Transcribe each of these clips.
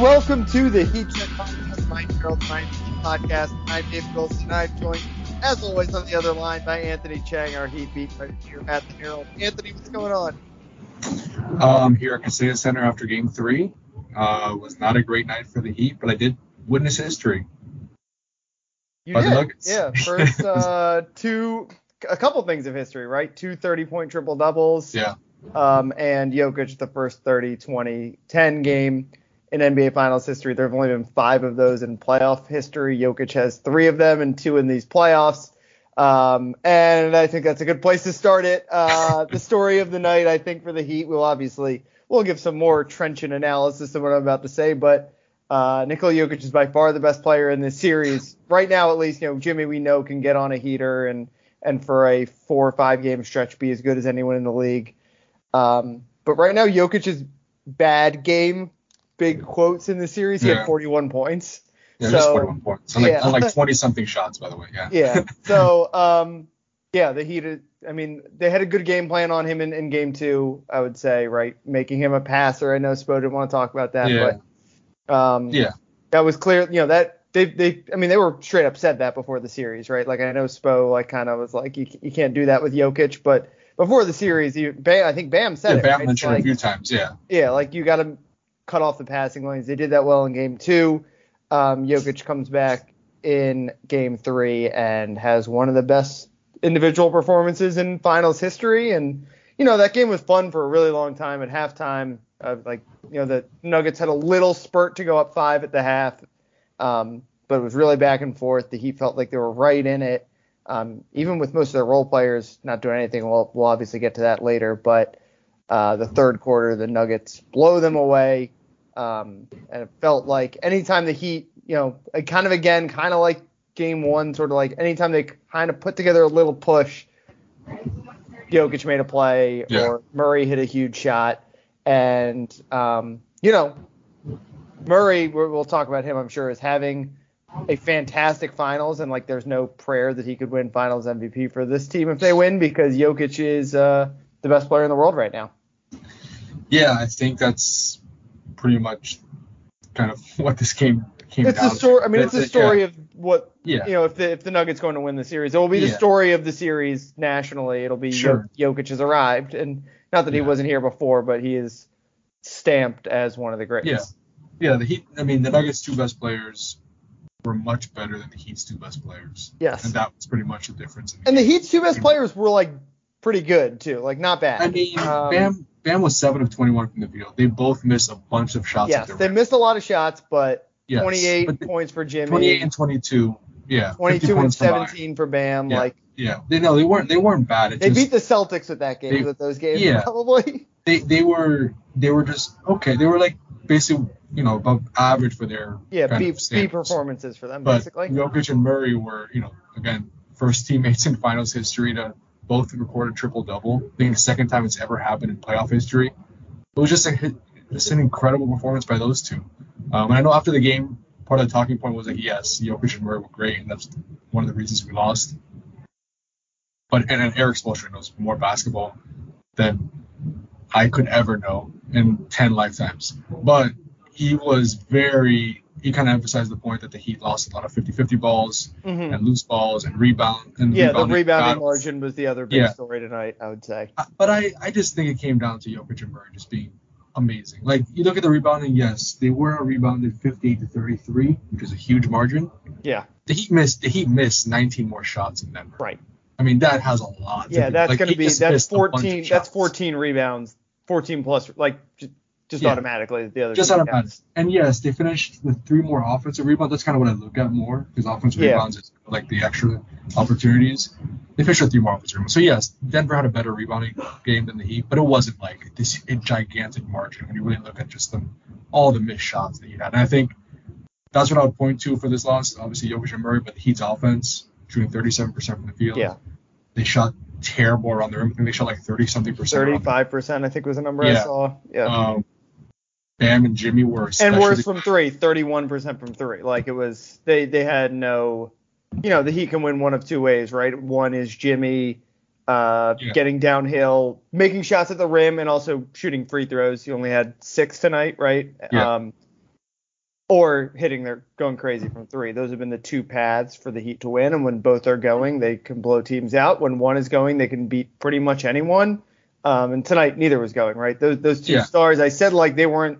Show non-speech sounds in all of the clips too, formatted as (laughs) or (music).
Welcome to the Heat Check Podcast, Miami Herald Podcast. I'm Dave Goldstein. I'm joined, as always, on the other line by Anthony Chiang, our Heat beat right here at the Herald. Anthony, what's going on? Um, here at Kaseya Center after Game Three. Uh, was not a great night for the Heat, but I did witness history. You By did, yeah. First (laughs) uh, two, a couple things of history, right? Two 30-point triple doubles. Yeah. Um, and Jokic, the first 30, 20, 10 game in NBA Finals history. There have only been five of those in playoff history. Jokic has three of them and two in these playoffs. Um, and I think that's a good place to start it. Uh, the story of the night, I think, for the Heat, we'll obviously we'll give some more trenchant analysis of what I'm about to say, but uh, Nikola Jokic is by far the best player in this series right now. At least, you know, Jimmy we know can get on a heater and and for a four or five game stretch be as good as anyone in the league. Um, but right now, Jokic's bad game, big quotes in the series. He Yeah. had 41 points. Yeah, So, just 41 points. On like, yeah. on like (laughs) 20 something shots, by the way. Yeah. Yeah. (laughs) So, um, yeah, the Heat. I mean, they had a good game plan on him in, in game two. I would say, right, making him a passer. I know Spo didn't want to talk about that, Yeah. but um, Yeah. that was clear. You know that they they. I mean, they were straight up said that before the series, right? Like I know Spo like kind of was like you you can't do that with Jokic, but before the series, you, Bam, I think Bam said Yeah, it. Bam right? mentioned Like, a few times. Yeah. yeah, like you got to cut off the passing lanes. They did that well in game two. Um, Jokic comes back in game three and has one of the best individual performances in finals history. And, you know, that game was fun for a really long time at halftime. Uh, like, you know, the Nuggets had a little spurt to go up five at the half, um, but it was really back and forth. The Heat felt like they were right in it. Um, even with most of their role players not doing anything, we'll, we'll obviously get to that later. But uh, the third quarter, the Nuggets blow them away. Um, and it felt like anytime the Heat, you know, kind of again, kind of like game one, sort of like anytime they kind of put together a little push, Jokic made a play Yeah. or Murray hit a huge shot. And, um, you know, Murray, we'll talk about him, I'm sure, is having a fantastic finals. And like there's no prayer that he could win finals MVP for this team if they win because Jokic is uh, the best player in the world right now. Yeah, I think that's pretty much kind of (laughs) what this game came It's down the story. to. I mean, it's a it, story yeah. of what Yeah. you know. If the if the Nuggets going to win the series, it will be the Yeah. story of the series nationally. It'll be Sure. Jokic has arrived, and not that he wasn't here before, but he is stamped as one of the greats. Yeah. Yeah, the Heat. I mean, the Nuggets' two best players were much better than the Heat's two best players. Yes. And that was pretty much the difference. In the And the. Heat's two best players were like pretty good too, like not bad. I mean, Um, Bam Bam was seven of 21 from the field. They both missed a bunch of shots. Yes, they missed a lot of shots, but Yes, 28 but the- points for Jimmy, 28 and 22. Yeah. 22 and 17 for Bam. Yeah. Like Yeah. They no, they weren't. They weren't bad. It they just, beat the Celtics with that game, they- with those games yeah. probably. They they were they were just okay. They were like basically you know above average for their Yeah, B, B performances for them But basically. Jokic and Murray were you know again first teammates in (laughs) finals history to both record a triple double. I think the second time it's ever happened in playoff history. It was just a just an incredible performance by those two. Um, and I know after the game, part of the talking point was like, yes, Jokic and Murray were great, and that's one of the reasons we lost. But and then Erik Spoelstra knows more basketball than I could ever know in ten lifetimes. But he was very he kind of emphasized the point that the Heat lost a lot of 50-50 balls Mhm. and loose balls and rebound and Yeah, the rebounding rebounding battles. margin was the other big Yeah. story tonight, I would say. Uh, But I, I just think it came down to Jokic and Murray just being amazing. Like you look at the rebounding, yes, they were rebounded 58 to 33, which is a huge margin. Yeah, The Heat missed the Heat missed 19 more shots in Denver. right. I mean that has a lot. Yeah, that's Like, going to be that's missed a bunch 14 that's 14 rebounds, 14 plus like just, Yeah. automatically the other Just automatic. And yes, they finished with three more offensive rebounds. That's kind of what I look at more because offensive Yeah. rebounds is like the extra opportunities. They finished with three more offensive rebounds. So yes, Denver had a better rebounding game than the Heat, but it wasn't like this a gigantic margin when you really look at just the, all the missed shots that he had. And I think that's what I would point to for this loss. Obviously, Jokic and Murray, but the Heat's offense shooting 37% from the field. Yeah. They shot terrible around the rim. I think they shot like 30 something percent. 35% I think was the number I saw. Yeah. Um, Bam and Jimmy were and worse from 3, 31% from 3. Like it was they they had no you know, the Heat can win one of two ways, right? One is Jimmy uh, Yeah. getting downhill, making shots at the rim, and also shooting free throws. He only had six tonight, right? Yeah. Um, or hitting their going crazy from three. Those have been the two paths for the Heat to win. And when both are going, they can blow teams out. When one is going, they can beat pretty much anyone. Um, and tonight, neither was going right. Those those two Yeah. stars, I said like they weren't.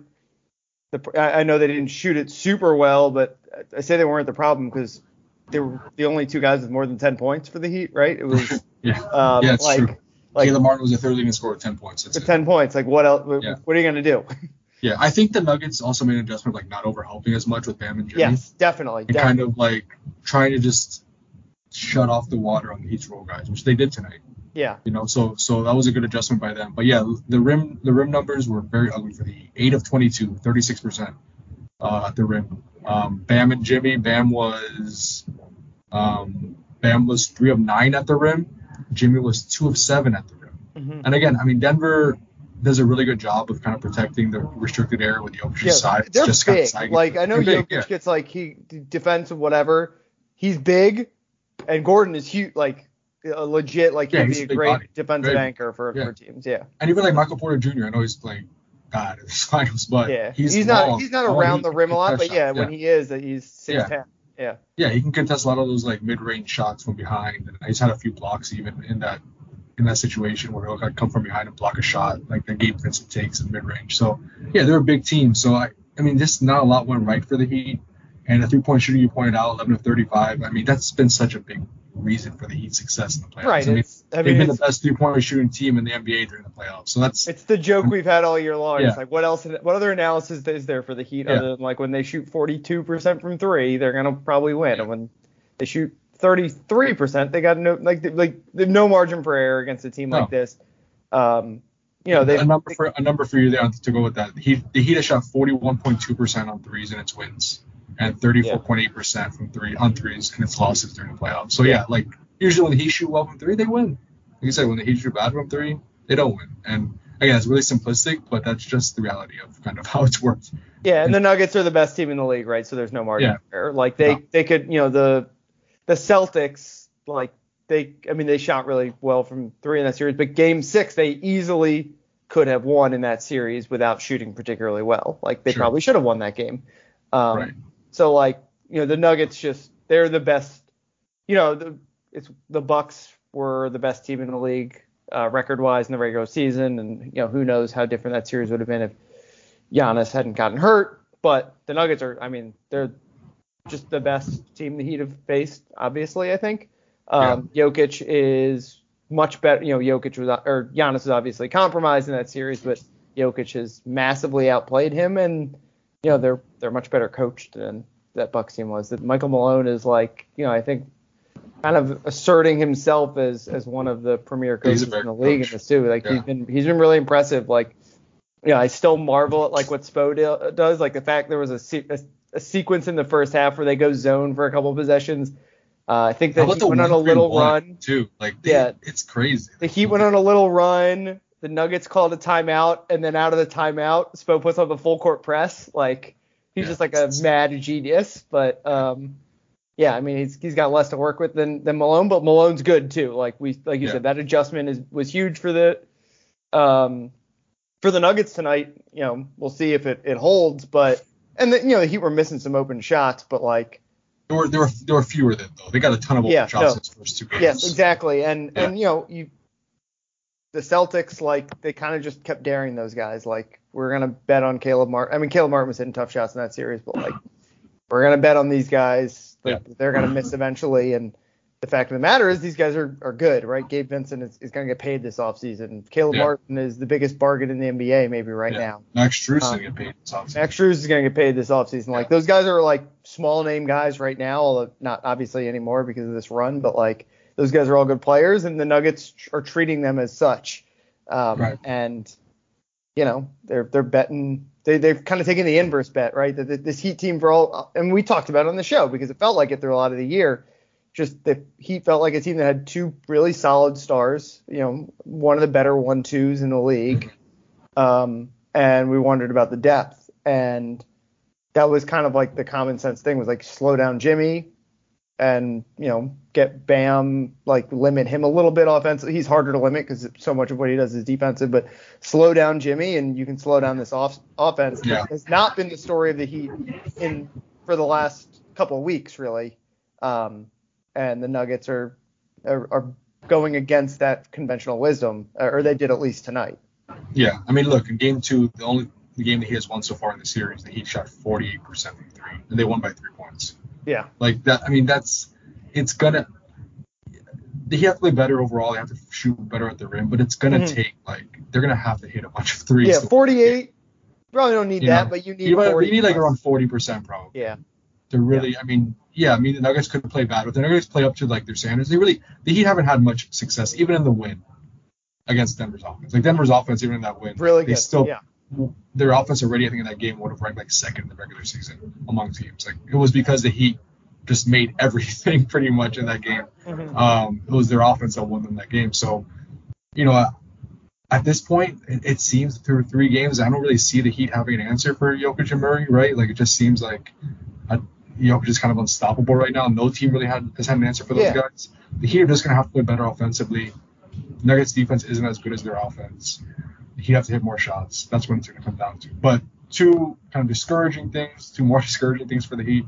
The, I I know they didn't shoot it super well, but I say they weren't the problem because they were the only two guys with more than 10 points for the Heat, right? It was (laughs) Yeah. um, Yeah, it's like true. like Caleb Martin was the third leading scorer with 10 points. That's with it. 10 points. Like what else? What, Yeah. what are you gonna do? (laughs) Yeah, I think the Nuggets also made an adjustment, like not overhelping as much with Bam and Jimmy, yes, definitely. and definitely. kind of like trying to just shut off the water on the Heat's roll guys, which they did tonight. Yeah. You know, so so that was a good adjustment by them. But yeah, the rim the rim numbers were very ugly for the Eight of 22, 36 percent uh, at the rim. Um, Bam and Jimmy. Bam was um, Bam was three of nine at the rim. Jimmy was two of seven at the rim. Mhm. And again, I mean, Denver does a really good job of kind of protecting the restricted area with Jokic's Yeah, side. It's they're just kind of big. Like I know Jokic big, yeah. gets like he defensive whatever. He's big, and Gordon is huge. Like a legit like Yeah, he'd be a great body. defensive Very- anchor for, yeah. for teams. Yeah. And even like Michael Porter Jr. I know he's playing God in this (laughs) finals, but Yeah. he's, not he's not around he the rim a lot, but yeah, shots, when he is, that he's six ten. Yeah. yeah, he can contest a lot of those like mid-range shots from behind, and he's had a few blocks even in that in that situation where he'll like, come from behind and block a shot like the Gabe Vincent takes in mid-range. So yeah, they're a big team. So I, I mean, just not a lot went right for the Heat, and the three-point shooting you pointed out, 11 of 35. I mean, that's been such a big reason for the Heat's success in the playoffs. Right. I mean, I they've been the best three-point shooting team in the NBA during the playoffs. So that's it's the joke we've had all year long. Yeah. It's like what else? What other analysis is there for the Heat Yeah. other than like when they shoot 42% from three, they're gonna probably win, Yeah. and when they shoot 33%, they got no like like no margin for error against a team No. like this. Um, you know they a number for a number for you there to go with that. He the Heat has shot 41.2 percent on threes in its wins, and 34.8 percent from three on threes in its losses during the playoffs. So yeah, like usually when the Heat shoot well from three, they win. Like I said, when the Heat shoot bad from three, they don't win. And again, it's really simplistic, but that's just the reality of kind of (laughs) how it's worked. Yeah, and the Nuggets are the best team in the league, right? So there's no margin Yeah. error. Like they No. they could, you know, the the Celtics, like they, I mean, they shot really well from three in that series, but Game Six they easily could have won in that series without shooting particularly well. Like they Sure. probably should have won that game. Um, Right. So like, you know, the Nuggets just they're the best. You know, the it's the Bucks were the best team in the league uh, record-wise in the regular season, and you know who knows how different that series would have been if Giannis hadn't gotten hurt. But the Nuggets are, I mean, they're just the best team the Heat have faced, obviously. I think. Um, Jokic is much better. You know, Jokic was or Giannis was obviously compromised in that series, but Jokic has massively outplayed him, and you know they're they're much better coached than that Bucks team was. That Michael Malone is like, you know, I think kind of asserting himself as as one of the premier coaches in the league coach. in this too. Like Yeah. he's been he's been really impressive. Like, you know, I still marvel at like what Spo do- does. Like the fact there was a, se- a a sequence in the first half where they go zone for a couple possessions. Uh, I think that he the went on a little run. too? Like Yeah. it's crazy. The Heat went on a little run. The Nuggets called a timeout, and then out of the timeout, Spo puts on the full court press. Like he's Yeah, just like a mad genius. But um, yeah, I mean he's he's got less to work with than than Malone, but Malone's good too. Like we like you Yeah. said, that adjustment is was huge for the um for the Nuggets tonight. You know, we'll see if it it holds, but and the, you know the Heat were missing some open shots, but like There were there were there were fewer than though. They got a ton of open Yeah, shots no. first two games. Yes, exactly. And and you know, you the Celtics like they kind of just kept daring those guys. Like we're gonna bet on Caleb Martin. I mean, Caleb Martin was hitting tough shots in that series, but like we're gonna bet on these guys. Like, They're gonna miss eventually. And the fact of the matter is these guys are, are good, right? Gabe Vincent is, is gonna get paid this offseason. Caleb Yeah. Martin is the biggest bargain in the NBA maybe right Yeah. now. Max Strus Um, didn't get paid this offseason. Max Strus is going to get paid this offseason. Like those guys are like small name guys right now, although not obviously anymore because of this run, but like those guys are all good players, and the Nuggets are treating them as such. Um, Right. And you know they're they're betting. They they've kind of taken the inverse bet, right? That that this Heat team for all, and we talked about it on the show because it felt like it through a lot of the year. Just the Heat felt like a team that had two really solid stars. You know, one of the better one twos in the league um, and we wondered about the depth. And that was kind of like the common sense thing was like slow down Jimmy and you know get Bam like limit him a little bit offensively. He's harder to limit because so much of what he does is defensive, but slow down Jimmy and you can slow down this off offense. Yeah. Has not been the story of the Heat in for the last couple of weeks really, um, and the Nuggets are, are are going against that conventional wisdom, or they did at least tonight. Yeah, I mean, look, in game two, the only the game that he has won so far in the series, the Heat shot 48% from three, and they won by three points. Yeah. Like that, I mean, that's it's gonna. He has to play better overall. They have to shoot better at the rim, but it's gonna Mhm. take like they're gonna have to hit a bunch of threes. Yeah, to- 48. Probably don't need You that, know, but you need You, might- 40 you need like around 40% probably. Yeah. To really, I mean, yeah, I mean the Nuggets could play bad, but the Nuggets play up to like their standards. They really, the Heat haven't had much success even in the win against Denver's offense. Like Denver's offense, even in that win, Really they good. still yeah. Their offense already, I think, in that game would have ranked like second in the regular season among teams. Like it was because the Heat just made (laughs) everything pretty much in that game. Mhm. Um, it was their offense that won them that game. So, you know, at this point, it, it seems through three games, I don't really see the Heat having an answer for Jokic and Murray, right? Like it just seems like uh, Jokic is kind of unstoppable right now. No team really had has had an answer for those Yeah. guys. The Heat are just gonna have to play better offensively. Nuggets defense isn't as good as their offense. He'd have to hit more shots. That's what it's going to come down to. But two kind of discouraging things, two more (laughs) discouraging things for the Heat.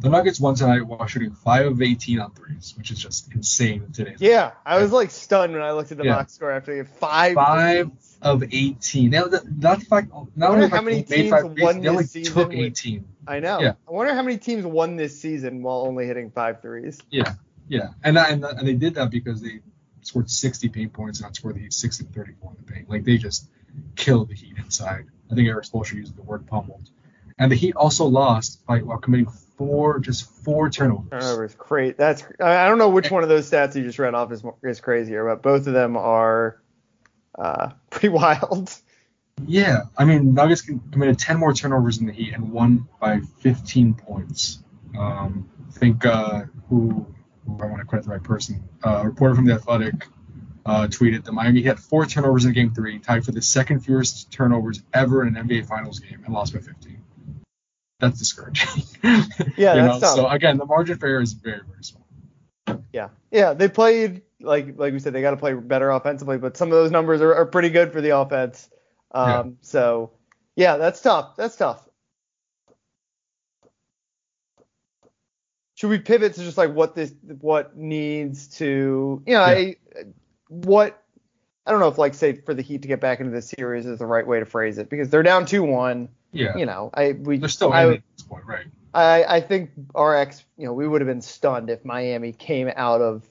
The Nuggets won tonight while shooting 5 of 18 on threes, which is just insane in today's Yeah, I was like stunned when I looked at the Yeah. box score after they had five. Five threes. of 18. Now, the, not the fact, not only how many teams five threes, won they only this season took with- 18. I know. Yeah. I wonder how many teams won this season while only hitting five threes. Yeah, yeah, and and, and they did that because they scored 60 paint points and outscored the Heat 60 to 34 in the paint. Like they just killed the Heat inside. I think Erik Spoelstra used the word pummeled. And the Heat also lost by while committing four, just four turnovers. Turnovers, great. That's I don't know which one of those stats you just read off is is crazier, but both of them are uh, (laughs) pretty wild. Yeah, I mean Nuggets committed 10 more turnovers than the Heat and won by 15 points. Um, I think uh, who, who I want to credit the right person. Uh, a reporter from the Athletic uh, tweeted that Miami had four turnovers in Game Three, tied for the second fewest turnovers ever in an NBA Finals game, and lost by 15. That's discouraging. (laughs) Yeah, You that's know. So again, the margin for error is very very small. Yeah, yeah, they played like like we said they got to play better offensively, but some of those numbers are, are pretty good for the offense. Um, Yeah. So yeah, that's tough. That's tough. Should we pivot to just like what this what needs to you know I, what I don't know if like say for the Heat to get back into the series is the right way to phrase it because they're down two one. Yeah, You know I we they're still I, at this point, right? I, I think RX, you know, we would have been stunned if Miami came out of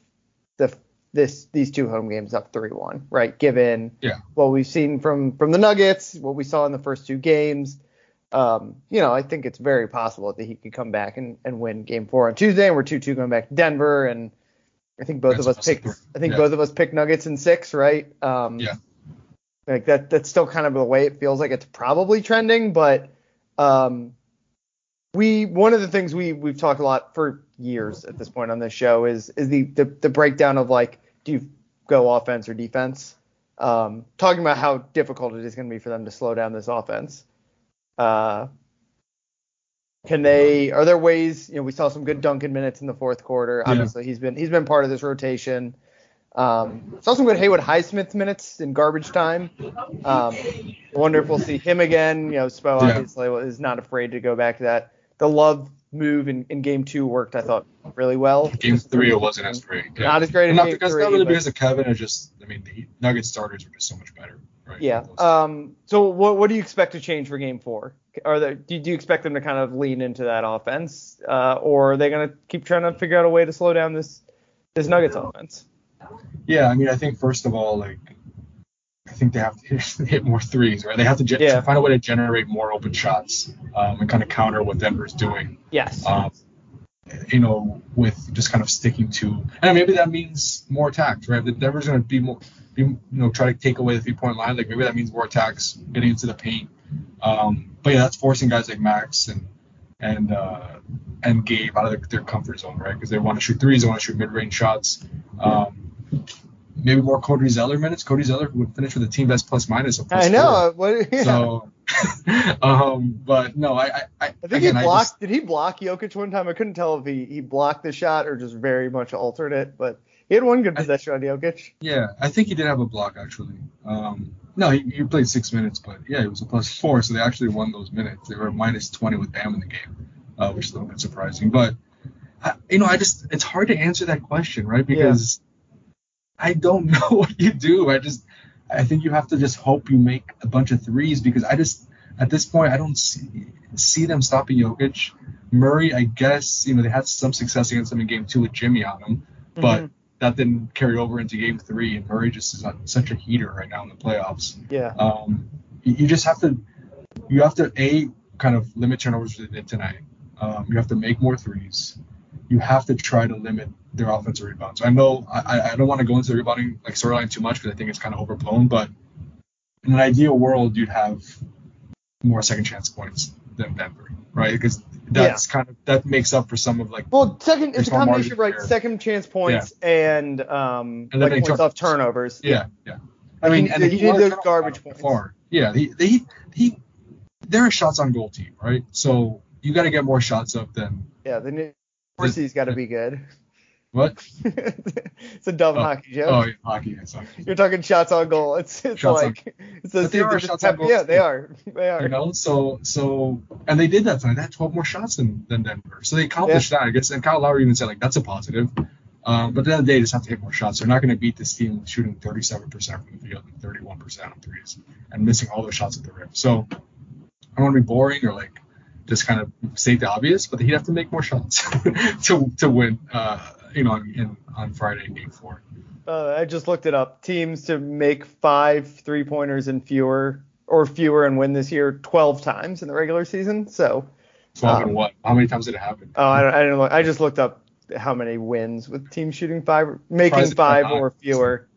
the this these two home games up 3-1, right? Given Yeah. what we've seen from from the Nuggets, what we saw in the first two games, um, you know, I think it's very possible that he could come back and, and win Game Four on Tuesday, and we're 2-2 going back to Denver, and I think both That's of us picked. I think Yeah. both of us picked Nuggets in six, right? Um, Yeah. Like that. That's still kind of the way it feels like it's probably trending, but um, we one of the things we we've talked a lot for years at this point on this show is is the the, the breakdown of like do you go offense or defense? Um, talking about how difficult it is going to be for them to slow down this offense. Uh, can they? Are there ways? You know, we saw some good Duncan minutes in the fourth quarter. Yeah. Obviously, he's been he's been part of this rotation. Um, saw some good Haywood Highsmith minutes in garbage time. Um, I wonder if we'll see him again. You know, Spo Yeah. obviously is not afraid to go back to that. The love move in, in game two worked, I thought, really well. Game three, it wasn't as great. Yeah. Not as great as not because three, not really because of Kevin. It's just I mean the Nuggets starters were just so much better. Right? Yeah. Um. So what what do you expect to change for Game Four? Are there do, do you expect them to kind of lean into that offense, uh, or are they going to keep trying to figure out a way to slow down this this Nuggets offense? Yeah, I mean, I think first of all, like, I think they have to hit, (laughs) more threes, right? They have to ge- Yeah. find a way to generate more open shots um, and kind of counter what Denver's doing. Yes. Um, you know, with just kind of sticking to, and maybe that means more attacks, right? If Denver's going to be more, be, you know, try to take away the three point line, like maybe that means more attacks, getting into the paint. Um, but yeah, that's forcing guys like Max and and uh, and Gabe out of their, their comfort zone, right? Because they want to shoot threes, they want to shoot mid range shots. Um, maybe more Cody Zeller minutes. Cody Zeller would finish with a team best plus minus. Of plus I know. What? (laughs) Yeah. So (laughs) um, but no, I, I, I think again, he blocked. just- Did he block Jokic one time? I couldn't tell if he, he blocked the shot or just very much altered it. But he had one good I- possession on Jokic. yeah, I think he did have a block actually. Um, no, he, he played six minutes, but yeah, it was a plus four, so they actually won those minutes. They were minus 20 with Bam in the game, uh, which is a little bit surprising. But I, you know, I just it's hard to answer that question, right? Because I don't (laughs) know what you do. I just I think you have to just hope you make a bunch of threes because I just at this point I don't see see them stopping Jokic. Murray, I guess, you know, they had some success against them in game two with Jimmy on them, but Mhm. that didn't carry over into game three, and Murray just is on such a heater right now in the playoffs. Yeah. Um, you, you just have to, you have to a kind of limit turnovers they did tonight. Um, you have to make more threes. You have to try to limit their offensive rebounds. I know I, I- I don't want to go into the rebounding like storyline too much because I think it's kind of overblown, but in an ideal world, you'd have more second chance points than Denver, right? Because that's kind of that makes up for some of like Well, second, it's a combination, right? there. Second chance points and um, And like points turn- off turnovers. Yeah, yeah. I mean, He- and he he did those garbage points. Yeah, they, they he they're a shots on goal team, right? So you got to get more shots up than Yeah, the new Dorsey's got to be good. What? (laughs) it's a dumb Oh, hockey joke. Oh, yeah, hockey. Yeah, sorry. You're talking shots on goal. It's it's Shots on- like it's a, they are shots on goal Yeah, they are. (laughs) They are. You know, so so and they did that tonight. They had 12 more shots than, than Denver, so they accomplished that. I guess. And Kyle Lowry even said like that's a positive. Um, but at the end of the day, they just have to hit more shots. They're not going to beat this team shooting 37% from the field and 31% on threes and missing all those shots at the rim. So I don't want to be boring or like just kind of state the obvious, but he'd have to make more shots (laughs) to to win. Uh, you know, on, in, on Friday in Game Four. Uh, I just looked it up. Teams to make five three pointers and fewer or fewer and win this year 12 times in the regular season. So 12 Um, and what? How many times did it happen? oh, I don't, I don't know. I just looked up how many wins with teams shooting five, making five or fewer.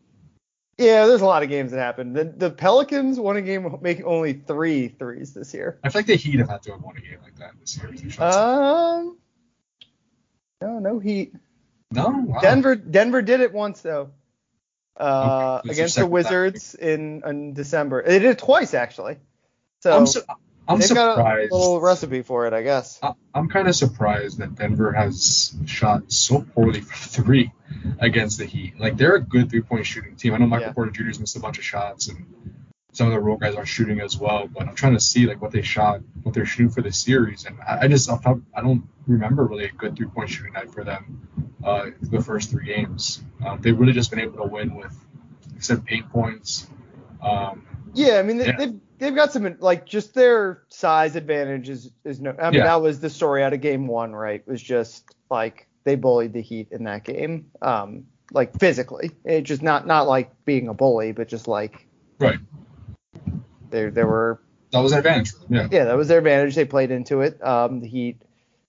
Yeah, there's a lot of games that happen. The, the Pelicans won a game making only three threes this year. I feel like the Heat have had to have won a game like that this year. Um, no, no Heat. No, wow. Denver, Denver did it once though. Uh, Okay, against the. Wizards in, in December. They did it twice actually. So I'm, su- I'm they've got a little recipe for it, I guess. I- I'm kind of surprised that Denver has shot so poorly from three against the Heat. Like they're a good three point shooting team. I know Michael Yeah. Porter Jr.'s missed a bunch of shots and some of the role guys are shooting as well. But I'm trying to see like what they shot, what they're shooting for the series, and I, I just I, don't remember really a good three point shooting night for them uh, the first three games. Um, they've really just been able to win with except paint points. Um, Yeah, I mean they, Yeah. they've they've got some like just their size advantage is is no. I mean Yeah. that was the story out of game one, right? Was just like they bullied the Heat in that game, um, like physically. It just not not like being a bully, but just like right. There there were That was their advantage. Yeah. yeah, that was their advantage. They played into it. Um, the Heat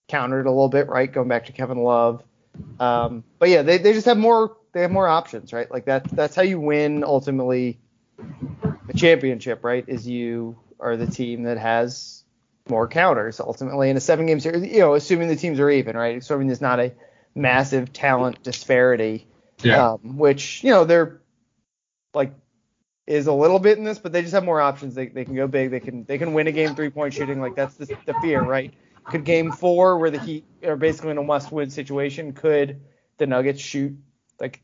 countered a little bit, right? Going back to Kevin Love. Um, but yeah, they, they just have more they have more options, right? Like that that's how you win ultimately a championship, right? Is you are the team that has more counters ultimately in a seven game series. You know, assuming the teams are even, right? Assuming there's not a massive talent disparity. Yeah. Um, which, you know, they're like is a little bit in this, but they just have more options. They, they can go big. They can they can win a game three point shooting. Like that's the, the fear, right? Could game four, where the Heat are basically in a must win situation, could the Nuggets shoot like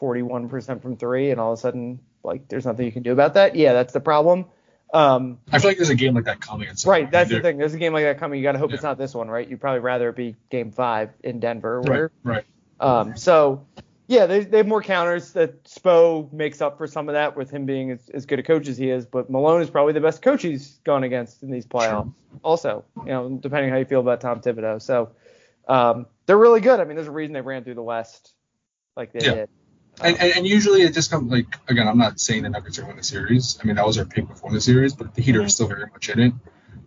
41% from three, and all of a sudden like there's nothing you can do about that? Yeah, that's the problem. Um, I feel like there's a game like that coming right, that's the thing. There's a game like that coming. You got to hope it's not this one, right? You'd probably rather it be game five in Denver, Right. Right. um, so yeah, they, they have more counters. That Spo makes up for some of that with him being as, as good a coach as he is. But Malone is probably the best coach he's gone against in these playoffs. Also, you know, depending how you feel about Tom Thibodeau. So um, they're really good. I mean, there's a reason they ran through the West like they Yeah. did. And, and, and usually it just comes like again, I'm not saying the Nuggets are going to win the series. I mean that was our pick before the series, but the Heat are still very much in it.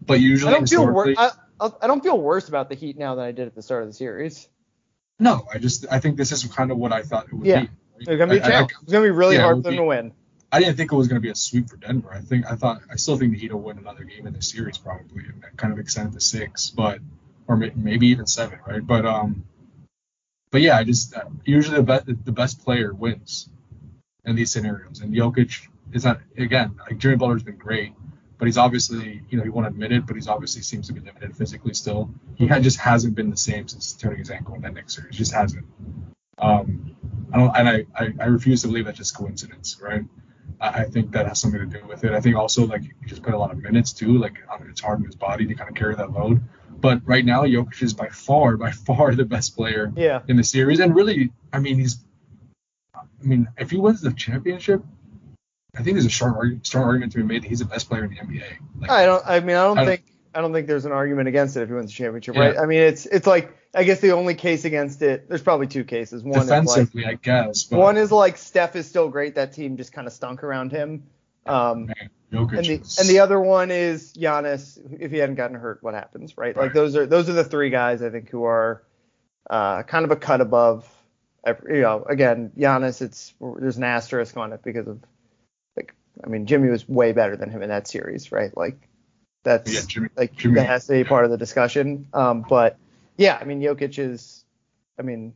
But usually I don't feel wor- I I don't feel worse about the Heat now than I did at the start of the series. No, I just I think this is kind of what I thought it would Yeah. be. It's gonna be I- I- challenge. It's gonna be really yeah, hard for them be- to win. I didn't think it was going to be a sweep for Denver. I think I thought I still think the Heat will win another game in this series probably, and that kind of extend it to six, but or maybe even seven, right? But um, but yeah, I just uh, usually the best the best player wins in these scenarios, and Jokic is not again like Jimmy Butler's been great, but he's obviously, you know, he won't admit it, but he's obviously seems to be limited physically still. He had, just hasn't been the same since turning his ankle in that next series. Just hasn't. Um, I don't, and I, I, I refuse to believe that's just coincidence, right? I, I think that has something to do with it. I think also like he just put a lot of minutes too. Like it's hard on his body to kind of carry that load. But right now, Jokic is by far, by (laughs) far the best player Yeah. in the series, and really, I mean, he's, I mean, if he wins the championship, I think there's a strong, strong argument to be made that he's the best player in the NBA. Like, I don't. I mean, I don't I don't- think. I don't think there's an argument against it if he wins the championship, Yeah. right? I mean, it's it's like I guess the only case against it. There's probably two cases. One is like defensively, I guess. But one is like Steph is still great. That team just kind of stunk around him. Um, man, and the is- and the other one is Giannis. If he hadn't gotten hurt, what happens, right? Like those are those are the three guys I think who are uh, kind of a cut above. every- You know, again, Giannis. It's there's an asterisk on it because of I mean Jimmy was way better than him in that series, right? Like that's yeah, Jimmy, like Jimmy- that has to be part of the discussion. Um, but yeah, I mean Jokic is, I mean,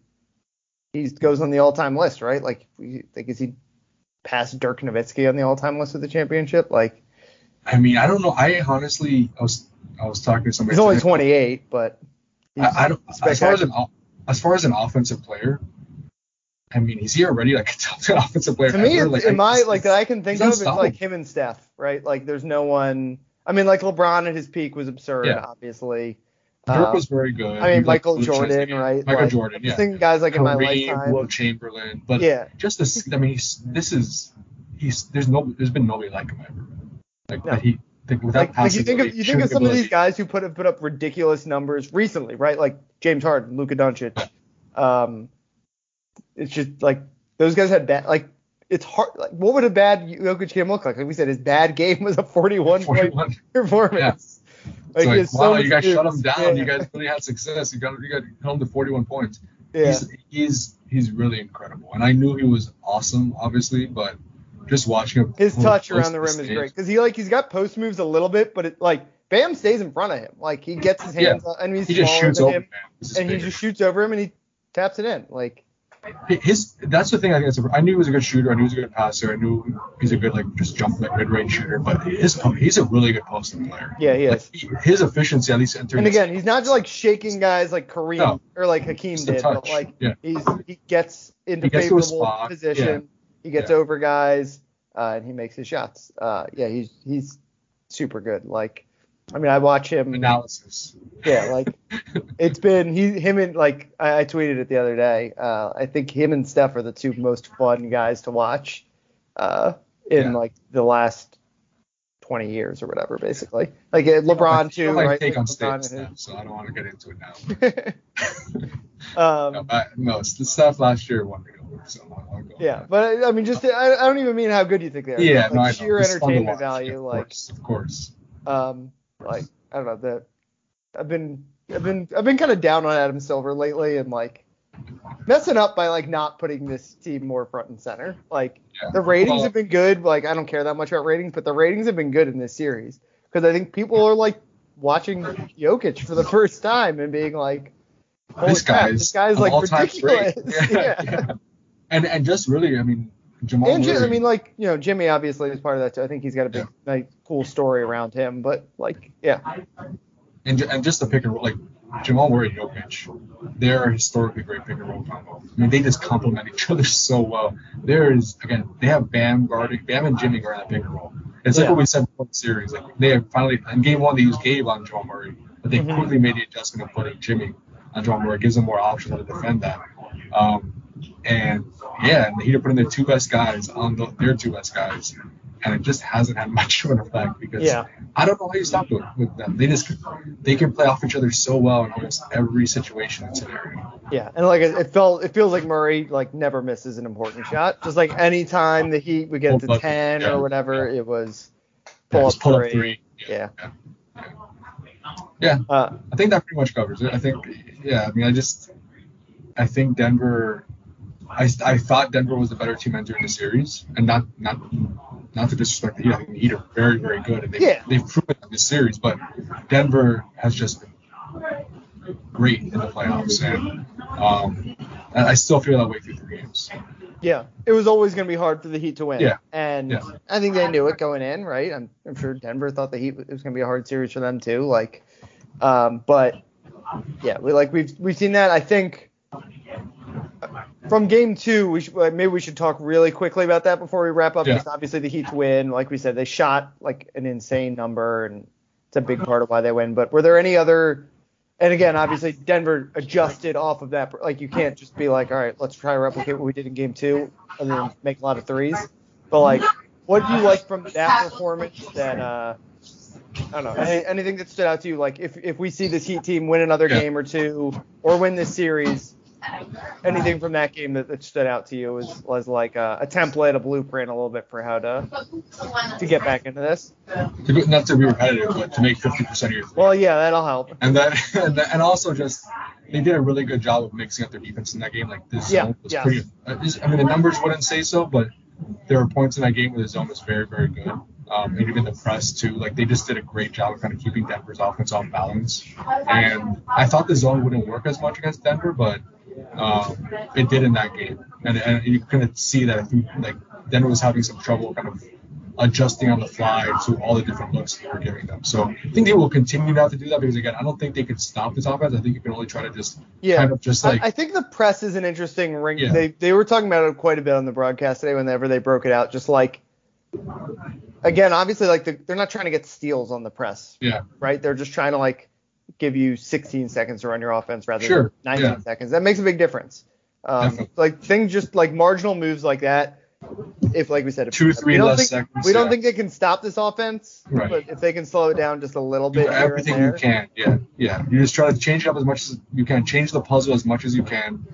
he goes on the all-time list, right? Like, we- like is he past Dirk Nowitzki on the all-time list of the championship? Like, I mean, I don't know. I honestly, I was, I was talking to somebody. he's only 28, but I, I don't. As far as an as far as an offensive player, I mean, is he already like a top ten (laughs) offensive player? to me, ever? it's, Like, in my it's- like that I can think of is like him and Steph, right? Like, there's no one. I mean, like LeBron at his peak was absurd, Yeah. obviously. Dirk Um, was very good. I mean, He Michael Jordan, right? Michael Like, Jordan, yeah. just thinking guys like in my Kareem, lifetime. Wilt Chamberlain, but yeah, just this. I mean, he's, this is he's there's no there's been nobody like him ever. Like No. that he like, without like, like you think of you think of some of these guys who put have put up ridiculous numbers recently, right? Like James Harden, Luka Doncic. (laughs) Um, it's just like those guys had bad like it's hard. Like what would a bad Jokic game look like? Like we said, his bad game was a 41 point 41. performance. It's he like, has so wow, you guys shut him down. Yeah. You guys really had success. You got you got home to 41 points. Yeah. He's he's he's really incredible, and I knew he was awesome, obviously, but just watching him. His touch around the rim is great because he like he's got post moves a little bit, but it like Bam stays in front of him. Like he gets his Yeah. hands up and he's He just shoots over him, man. This is and he just shoots over him and he taps it in. Like his that's the thing I think. It's, I knew he was a good shooter. I knew he was a good passer. I knew he's a good like just jump like mid range shooter. But his he's a really good posting player. yeah, he Like, is. he- his efficiency at least entering. And again, he's not just like shaking guys like Kareem No. or like Hakeem a did, but like Yeah. he's he gets into He gets favorable position, he gets Yeah. over guys, uh, and he makes his shots. Uh, yeah, he's he's super good. Like, I mean, I watch him. analysis. Yeah, like it's been he him and like I, I tweeted it the other day. Uh, I think him and Steph are the two most fun guys to watch uh, in Yeah. like the last 20 years or whatever, basically. Like uh, LeBron too, like right? Take on LeBron so I don't want to get into it now. (laughs) um, no, I, no, the stuff last year won me over, so I'll go. yeah, but I mean, just I, I don't even mean how good you think they are. Yeah, like no, sheer It's fun to entertainment watch, value, of like course, of course. um, like I don't know that I've been I've been I've been kind of down on Adam Silver lately and like messing up by like not putting this team more front and center. Like Yeah. the ratings Well, have been good. Like I don't care that much about ratings, but the ratings have been good in this series because I think people are like watching Jokic for the first time and being like, Holy this crap, guy's this guy's like ridiculous. great. (laughs) yeah. yeah. (laughs) And and just really, I mean, Jamal And Murray. I mean, like you know, Jimmy obviously is part of that too. I think he's got a big, like, cool story around him. But like, yeah, and, and just the pick and roll, like Jamal Murray and Jokic, they're a historically great pick and roll combo. I mean, they just complement each (laughs) other so well. There is again, they have Bam guarding, Bam and Jimmy guarding that pick and roll. It's like Yeah. what we said before the series. Like they have finally in game one they used Gabe on Jamal Murray, but they Mhm. quickly made the adjustment of putting Jimmy on Jamal Murray. It gives them more options to defend that. Um, and yeah, and the Heat are putting their two best guys on the, their two best guys, and it just hasn't had (laughs) much of an effect because Yeah. I don't know how you stop it with them. They just they can play off each other so well in almost every situation and scenario. yeah. And like it, it felt, it feels like Murray like never misses an important shot. Just like any time the Heat would get to ten yeah, or whatever, yeah. it was pull up pull three. up three. Yeah. Yeah, Uh, I think that pretty much covers it. I think, yeah, I mean, I just, I think Denver, I, I thought Denver was the better team entering the series, and not not not to disrespect the Heat. I think the Heat are very very good, and they Yeah. they've proven in this series. But Denver has just been great in the playoffs, and um, I still feel that way through three games. Yeah, it was always going to be hard for the Heat to win. Yeah. And Yeah. I think they knew it going in, right? I'm, I'm sure Denver thought the Heat it was going to be a hard series for them too. Like, um, but yeah, we like we've we've seen that. I think from game two, we should, maybe we should talk really quickly about that before we wrap up. Yeah. Because obviously the Heat win, like we said, they shot like an insane number, and it's a big part of why they win. But were there any other? And again, obviously Denver adjusted off of that. Like you can't just be like, all right, let's try to replicate what we did in game two, and then make a lot of threes. But like, what do you like from that performance? That uh, I don't know. Any, anything that stood out to you? Like if if we see this Heat team win another Yeah. game or two, or win this series, (laughs) anything from that game that, that stood out to you was was like a, a template, a blueprint, a little bit for how to to get back into this. To go- Not to be repetitive, but to make 50% of your threes. Well, yeah, that'll help. And then, (laughs) and, then- and also just they did a really good job of mixing up their defense in that game. Like this Yeah, zone was yeah. pretty. uh, I mean, the numbers wouldn't say so, but there were points in that game where the zone was very, very good. Um, and even the press too. Like they just did a great job of kind of keeping Denver's offense on balance. And I thought the zone wouldn't work as much against Denver, but um, it did in that game. And, and you can see that I think like Denver was having some trouble kind of adjusting on the fly to all the different looks they were giving them. So I think they will continue to have to do that because again, I don't think they can stop this offense. I think you can only try to just Yeah. kind of just like I, I think the press is an interesting ring. Yeah. They they were talking about it quite a bit on the broadcast today whenever they broke it out. Just like again, obviously like the, they're not trying to get steals on the press, yeah, right? They're just trying to like give you 16 seconds to run your offense rather Sure, than 19 yeah. seconds. That makes a big difference. Um, like things just like marginal moves like that. If like we said, if, Two, we three don't less think, seconds, We don't yeah. think they can stop this offense, Right. but if they can slow it down just a little do bit everything you can. Yeah, yeah. You just try to change it up as much as you can. Change the puzzle as much as you can.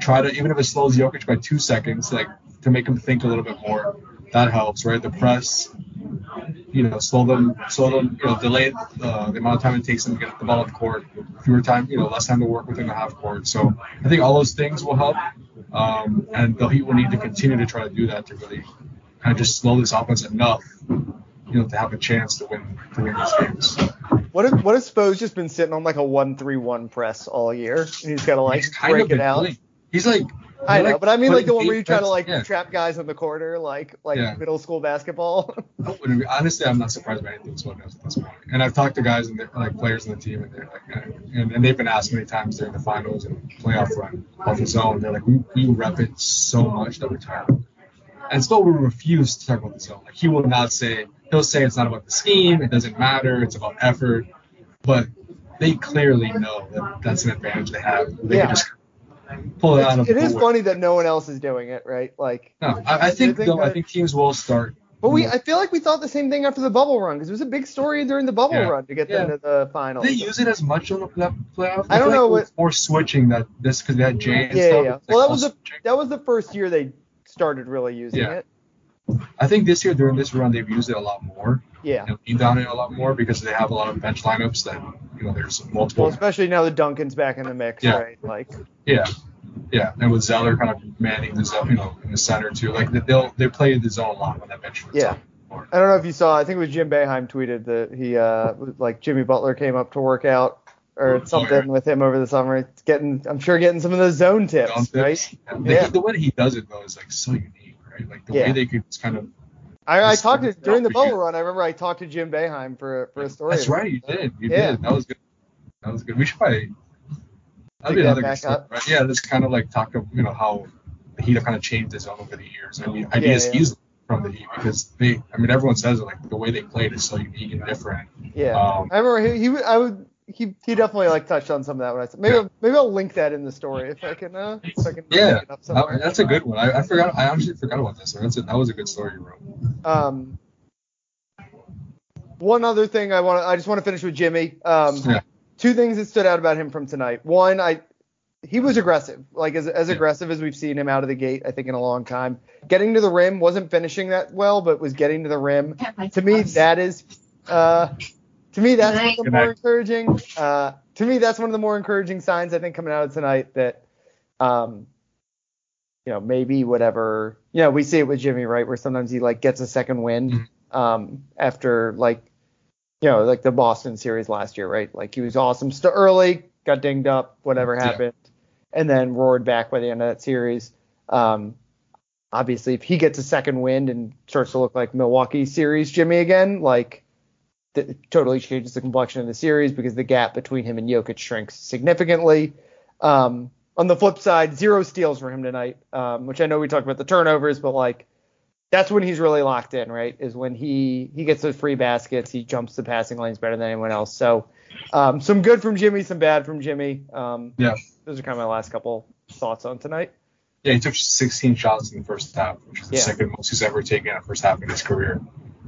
Try to even if it slows Jokic by two seconds, like to make him think a little bit more. That helps, right? The press, you know, slow them, slow them, you know, delay uh, the amount of time it takes them to get the ball up court. Fewer time, you know, less time to work within the half court. So I think all those things will help, um, and the Heat will need to continue to try to do that to really kind of just slow this offense enough, you know, to have a chance to win to win these games. What if what if Spo's just been sitting on like a one three one press all year and he's got to like break of it out? He's like. I know, but I mean like the one where you try to like yeah. trap guys in the corner, like like Yeah. middle school basketball. (laughs) Honestly, I'm not surprised by anything Spo does at this point. And I've talked to guys and like players in the team, and they're like, and, and they've been asked many times during the finals and playoff run of the zone. They're like, we, we rep it so much that we're tired. And Spo will refuse to talk about the zone. Like he will not say. He'll say it's not about the scheme. It doesn't matter. It's about effort. But they clearly know that that's an advantage they have. They Yeah. can just pull it out of it is nowhere. funny that no one else is doing it, right? Like, No, I, I think think though, I think teams will start. but we I feel like we thought the same thing after the bubble run because it was a big story during the bubble Yeah. run to get Yeah. them to the finals. Did they use it as much on the play- playoff? I don't feel know like what- it was more switching that this because they had Jae and yeah, stuff. yeah. It's like Well, that was the that was the first year they started really using Yeah. it. I think this year during this run they've used it a lot more Yeah. leaned on it a lot more because they have a lot of bench lineups that you know there's multiple. Well, especially now that Duncan's back in the mix, Yeah. right? Like, yeah, yeah, and with Zeller kind of manning the zone, you know, in the center too. Like they'll they play the zone a lot on that bench. Yeah. I don't know if you saw. I think it was Jim Boeheim tweeted that he uh like Jimmy Butler came up to work out or something yeah. with him over the summer. It's getting, I'm sure, getting some of those zone tips, Zone tips. right? And the, Yeah. the way he does it though is like so unique, right? Like the Yeah. way they could just kind of. I, I talked to during the bubble run. I remember I talked to Jim Boeheim for for a story. That's right, you did. You Yeah. did. That was good. That was good. We should probably. That'd be another story, right? Yeah, just kind of like talk of you know how the Heat have kind of changed this over the years. I mean, ideas yeah. easily from the Heat because they. I mean, everyone says it like the way they played is so unique and different. Yeah, Um, I remember he, he I would he he definitely like touched on some of that when I said maybe Yeah. I'll, maybe I'll link that in the story if I can uh if I can Yeah, link it up somewhere. that- that's a good one. I, I forgot. I honestly forgot about this. That's a, that was a good story you wrote. Um, one other thing I want to, I just want to finish with Jimmy. Um, Yeah. two things that stood out about him from tonight. One, I he was aggressive, like as as Yeah. aggressive as we've seen him out of the gate, I think in a long time. Getting to the rim, wasn't finishing that well, but was getting to the rim. To me, that is, uh, to me that's one of the more encouraging. Uh, to me, that's one of the more encouraging signs I think coming out of tonight that, um, you know, maybe whatever, you know, we see it with Jimmy, right, where sometimes he like gets a second wind, Mhm. um, after like, you know, like the Boston series last year, right? Like he was awesome st- early, got dinged up, whatever Yeah. happened, and then roared back by the end of that series. Um, obviously, if he gets a second wind and starts to look like Milwaukee series Jimmy again, like it totally changes the complexion of the series because the gap between him and Jokic shrinks significantly. Um, on the flip side, zero steals for him tonight, um, which I know we talked about the turnovers, but like that's when he's really locked in, right? Is when he he gets those free baskets, he jumps the passing lanes better than anyone else. So um, some good from Jimmy, some bad from Jimmy. Um, Yeah. those are kind of my last couple thoughts on tonight. Yeah, he took 16 shots in the first half, which is the Yeah. second most he's ever taken in a first half in his career.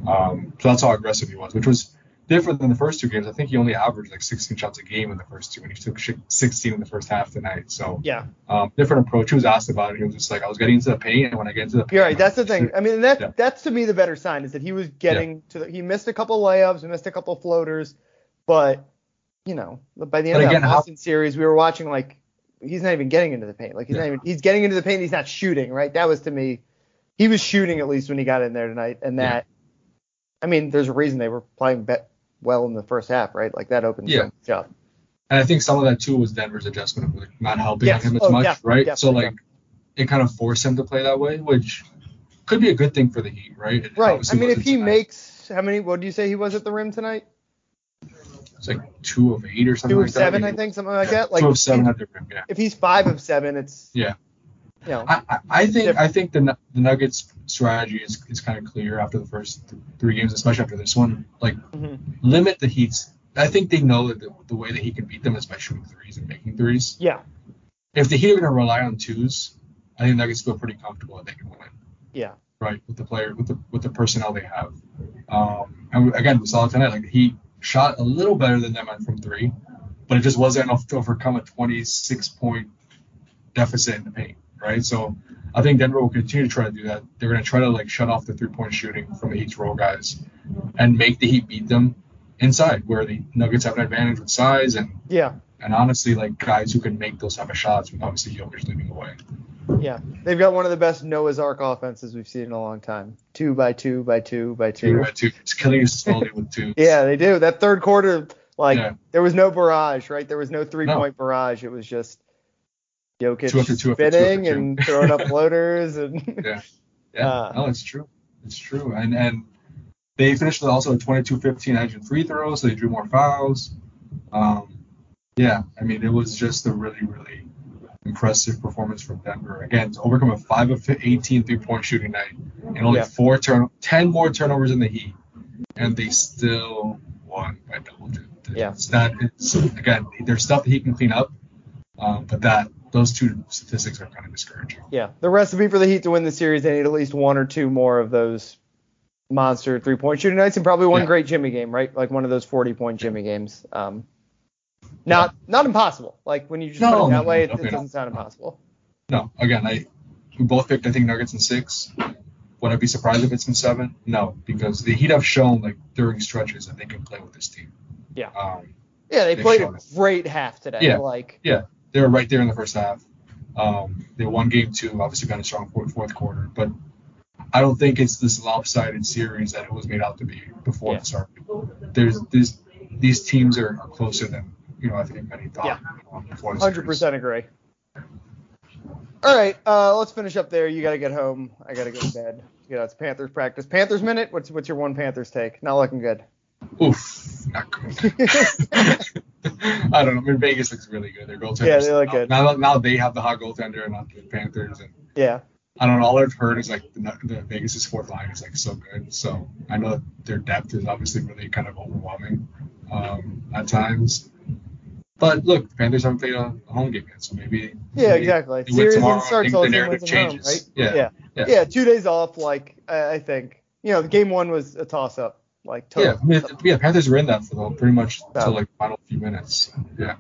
Um, so that's how aggressive he was, which was different than the first two games. I think he only averaged like 16 shots a game in the first two, and he took 16 in the first half tonight. So Yeah, um, different approach. He was asked about it. He was just like, I was getting into the paint, and when I get into the paint, you're right. That's the thing. (laughs) I mean, that Yeah. that's to me the better sign is that he was getting to the. He missed a couple layups, he missed a couple floaters, but you know, by the end But of again, that how- Boston series, we were watching like he's not even getting into the paint. Like he's Yeah. not even he's getting into the paint. He's not shooting. Right. That was to me. He was shooting at least when he got in there tonight, and Yeah. that. I mean, there's a reason they were playing bet well in the first half, right? Like that opened Yeah. so up. And I think some of that too was Denver's adjustment of like not helping Yes. him as Oh, much, definitely, right? So definitely, like it kind of forced him to play that way, which could be a good thing for the Heat, right? It Right. I mean, if he tonight. makes how many? What do you say he was at the rim tonight? It's like two of eight or something Two like seven, that. I think, something like that. Like two of seven at the rim, yeah. if he's five of seven, it's Yeah. you know, I, I- I think Different. I think the the Nuggets strategy is, is kind of clear after the first th- three games, especially after this one. Like Mhm. limit the Heat's. I think they know that the, the way that he can beat them is by shooting threes and making threes. yeah, If the Heat are going to rely on twos, I think Nuggets feel pretty comfortable that they can win. yeah, right with the player with the with the personnel they have. Um, and again, we saw it tonight. Like he shot a little better than them from three, but it just wasn't enough to overcome a 26 point deficit in the paint, right? So I think Denver will continue to try to do that. They're going to try to like shut off the three point shooting from the Heat's role guys and make the Heat beat them inside, where the Nuggets have an advantage with size and yeah, and honestly like guys who can make those type of shots with obviously Jokic leading the way. yeah. They've got one of the best Noah's Ark offenses we've seen in a long time. Two by two by two by two. Two by two, it's killing us slowly with two. (laughs) Yeah, they do. That third quarter, like Yeah. there was no barrage, right? There was no three point barrage. It was just Jokic Two after two after two spinning after and throwing up floaters and (laughs) Yeah. (laughs) Yeah, Uh, no, it's true. It's true. And and they finished also a 22-15 edge free throws, so they drew more fouls. Um, yeah, I mean, it was just a really, really impressive performance from Denver. Again, to overcome a 5 of 18 three-point shooting night and only Yeah. four turn 10 more turnovers in the Heat, and they still won by double digits. Yeah. It's not, it's, again, there's stuff that he can clean up, um, but that those two statistics are kind of discouraging. yeah. The recipe for the Heat to win the series, they need at least one or two more of those monster three point shooting nights and probably one Yeah. great Jimmy game, right? Like one of those 40 point Jimmy games. Um, not not impossible. Like when you just No, put it that no, way, no, it, it doesn't sound impossible. No, again, I we both picked I think Nuggets in six. Would I be surprised if it's in seven? No, because the Heat have shown like during stretches that they can play with this team. Yeah. Um, Yeah, they played a it. great half today. Yeah. Like Yeah, they were right there in the first half. Um, they won game two, obviously got a strong fourth, fourth quarter, but I don't think it's this lopsided series that it was made out to be before Yeah. the start. There's this these teams are closer than you know I think many thought. Yeah. hundred percent agree. All right, uh, let's finish up there. You gotta get home. I gotta go to bed. You know, it's Panthers practice. Panthers minute. What's what's your one Panthers take? Not looking good. Oof, not good. (laughs) I don't know. I mean, Vegas looks really good. Their goaltenders. Yeah, they look good. Now, now they have the hot goaltender and not the Panthers. And yeah, I don't know. All I've heard is like the, the Vegas' fourth line is like so good. So I know their depth is obviously really kind of overwhelming um, at times. But look, the Panthers haven't played a, home game yet, so maybe. yeah, maybe exactly. Series tomorrow, and starts all the narrative at home, right? Yeah. yeah, Yeah. yeah. Two days off. Like I, I think you know, the game one was a toss up. Like Yeah. I mean, yeah, Panthers were in that for the, pretty much until like final few minutes. Yeah.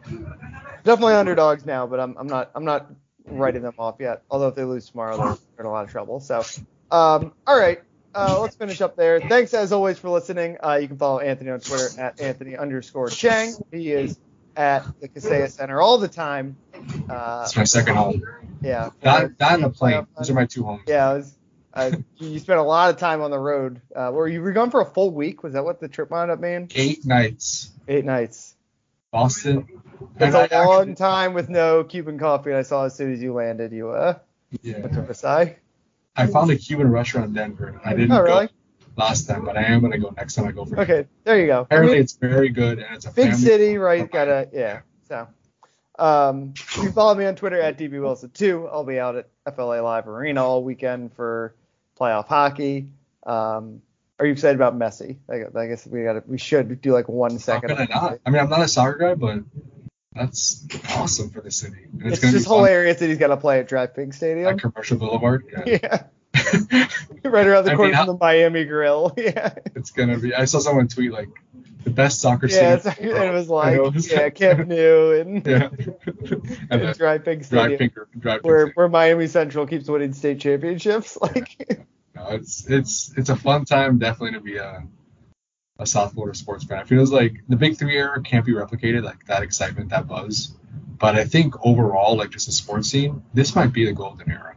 Definitely underdogs now, but I'm I'm not I'm not writing them off yet. Although if they lose tomorrow, they're in a lot of trouble. So, um, all right. Uh, let's finish up there. Thanks as always for listening. Uh, you can follow Anthony on Twitter at Anthony underscore Chiang. He is at the Kaseya Center all the time. Uh, It's my second home. yeah. That, that and a plane. Those are my two homes. Yeah, was, uh, you spent a lot of time on the road. Uh, were you were gone for a full week? Was that what the trip wound up being? Eight nights. Eight nights. Boston. That's And a I long actually- time with no Cuban coffee. And I saw as soon as you landed, you uh Yeah. went to Versailles. I found a Cuban restaurant in Denver. I didn't Oh, really? go last time, but I am gonna go next time I go for. Okay, there you go. I Apparently mean, it's very good and it's a big city, right? Gotta yeah. So, um, you follow me on Twitter at DB Wilson too. I'll be out at FLA Live Arena all weekend for playoff hockey. Um, are you excited about Messi? I, I guess we got to we should do like one second. How could I not? I mean, I'm not a soccer guy, but that's awesome for the city. And It's, gonna just fun. hilarious that he's got to play at DRV PNK Stadium. At Commercial Boulevard. Yeah. (laughs) Yeah, (laughs) right around the I corner mean, from the Miami Grill. (laughs) Yeah, it's gonna be. I saw someone tweet like the best soccer yeah. in the it was like know, it was- yeah, Camp (laughs) Nou and, yeah. and and Pink drive Stadium. pinker, drive where Pink where Miami Central keeps winning state championships. Like, No, it's it's it's a fun time definitely to be a a South Florida sports fan. It feels like the Big Three era can't be replicated, like that excitement, that buzz. But I think overall, like just the sports scene, this might be the golden era.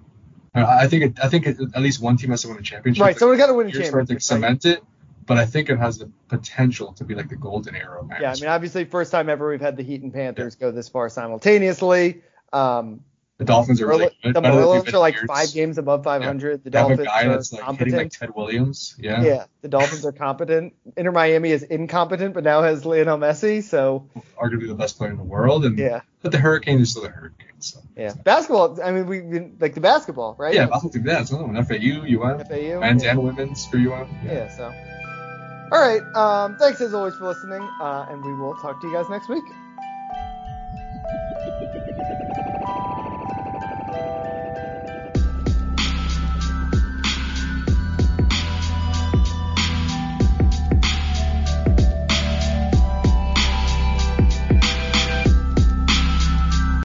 I think it, I think it, at least one team has to win a championship. right, someone got to win a Here's where they championship. right? cement it, but I think it has the potential to be like the golden era. of Yeah, I mean, obviously, first time ever we've had the Heat and Panthers go this far simultaneously. Um, the Dolphins are really good. the better than they've Marlins are like years. five games above 500. The They have a Dolphins guy are that's like hitting like competent. Ted Williams. Yeah. yeah, the Dolphins are competent. Inter Miami is incompetent, but now has Lionel Messi. So Arguably the best player in the world, and yeah, but the Hurricanes are still the Hurricanes. So. yeah. Basketball. I mean, we like the basketball, right? Yeah, basketball. Yeah, it's another one. FAU, UM, FAU. men's yeah. and women's for UM. yeah. So, all right. Um, thanks as always for listening, uh, and we will talk to you guys next week.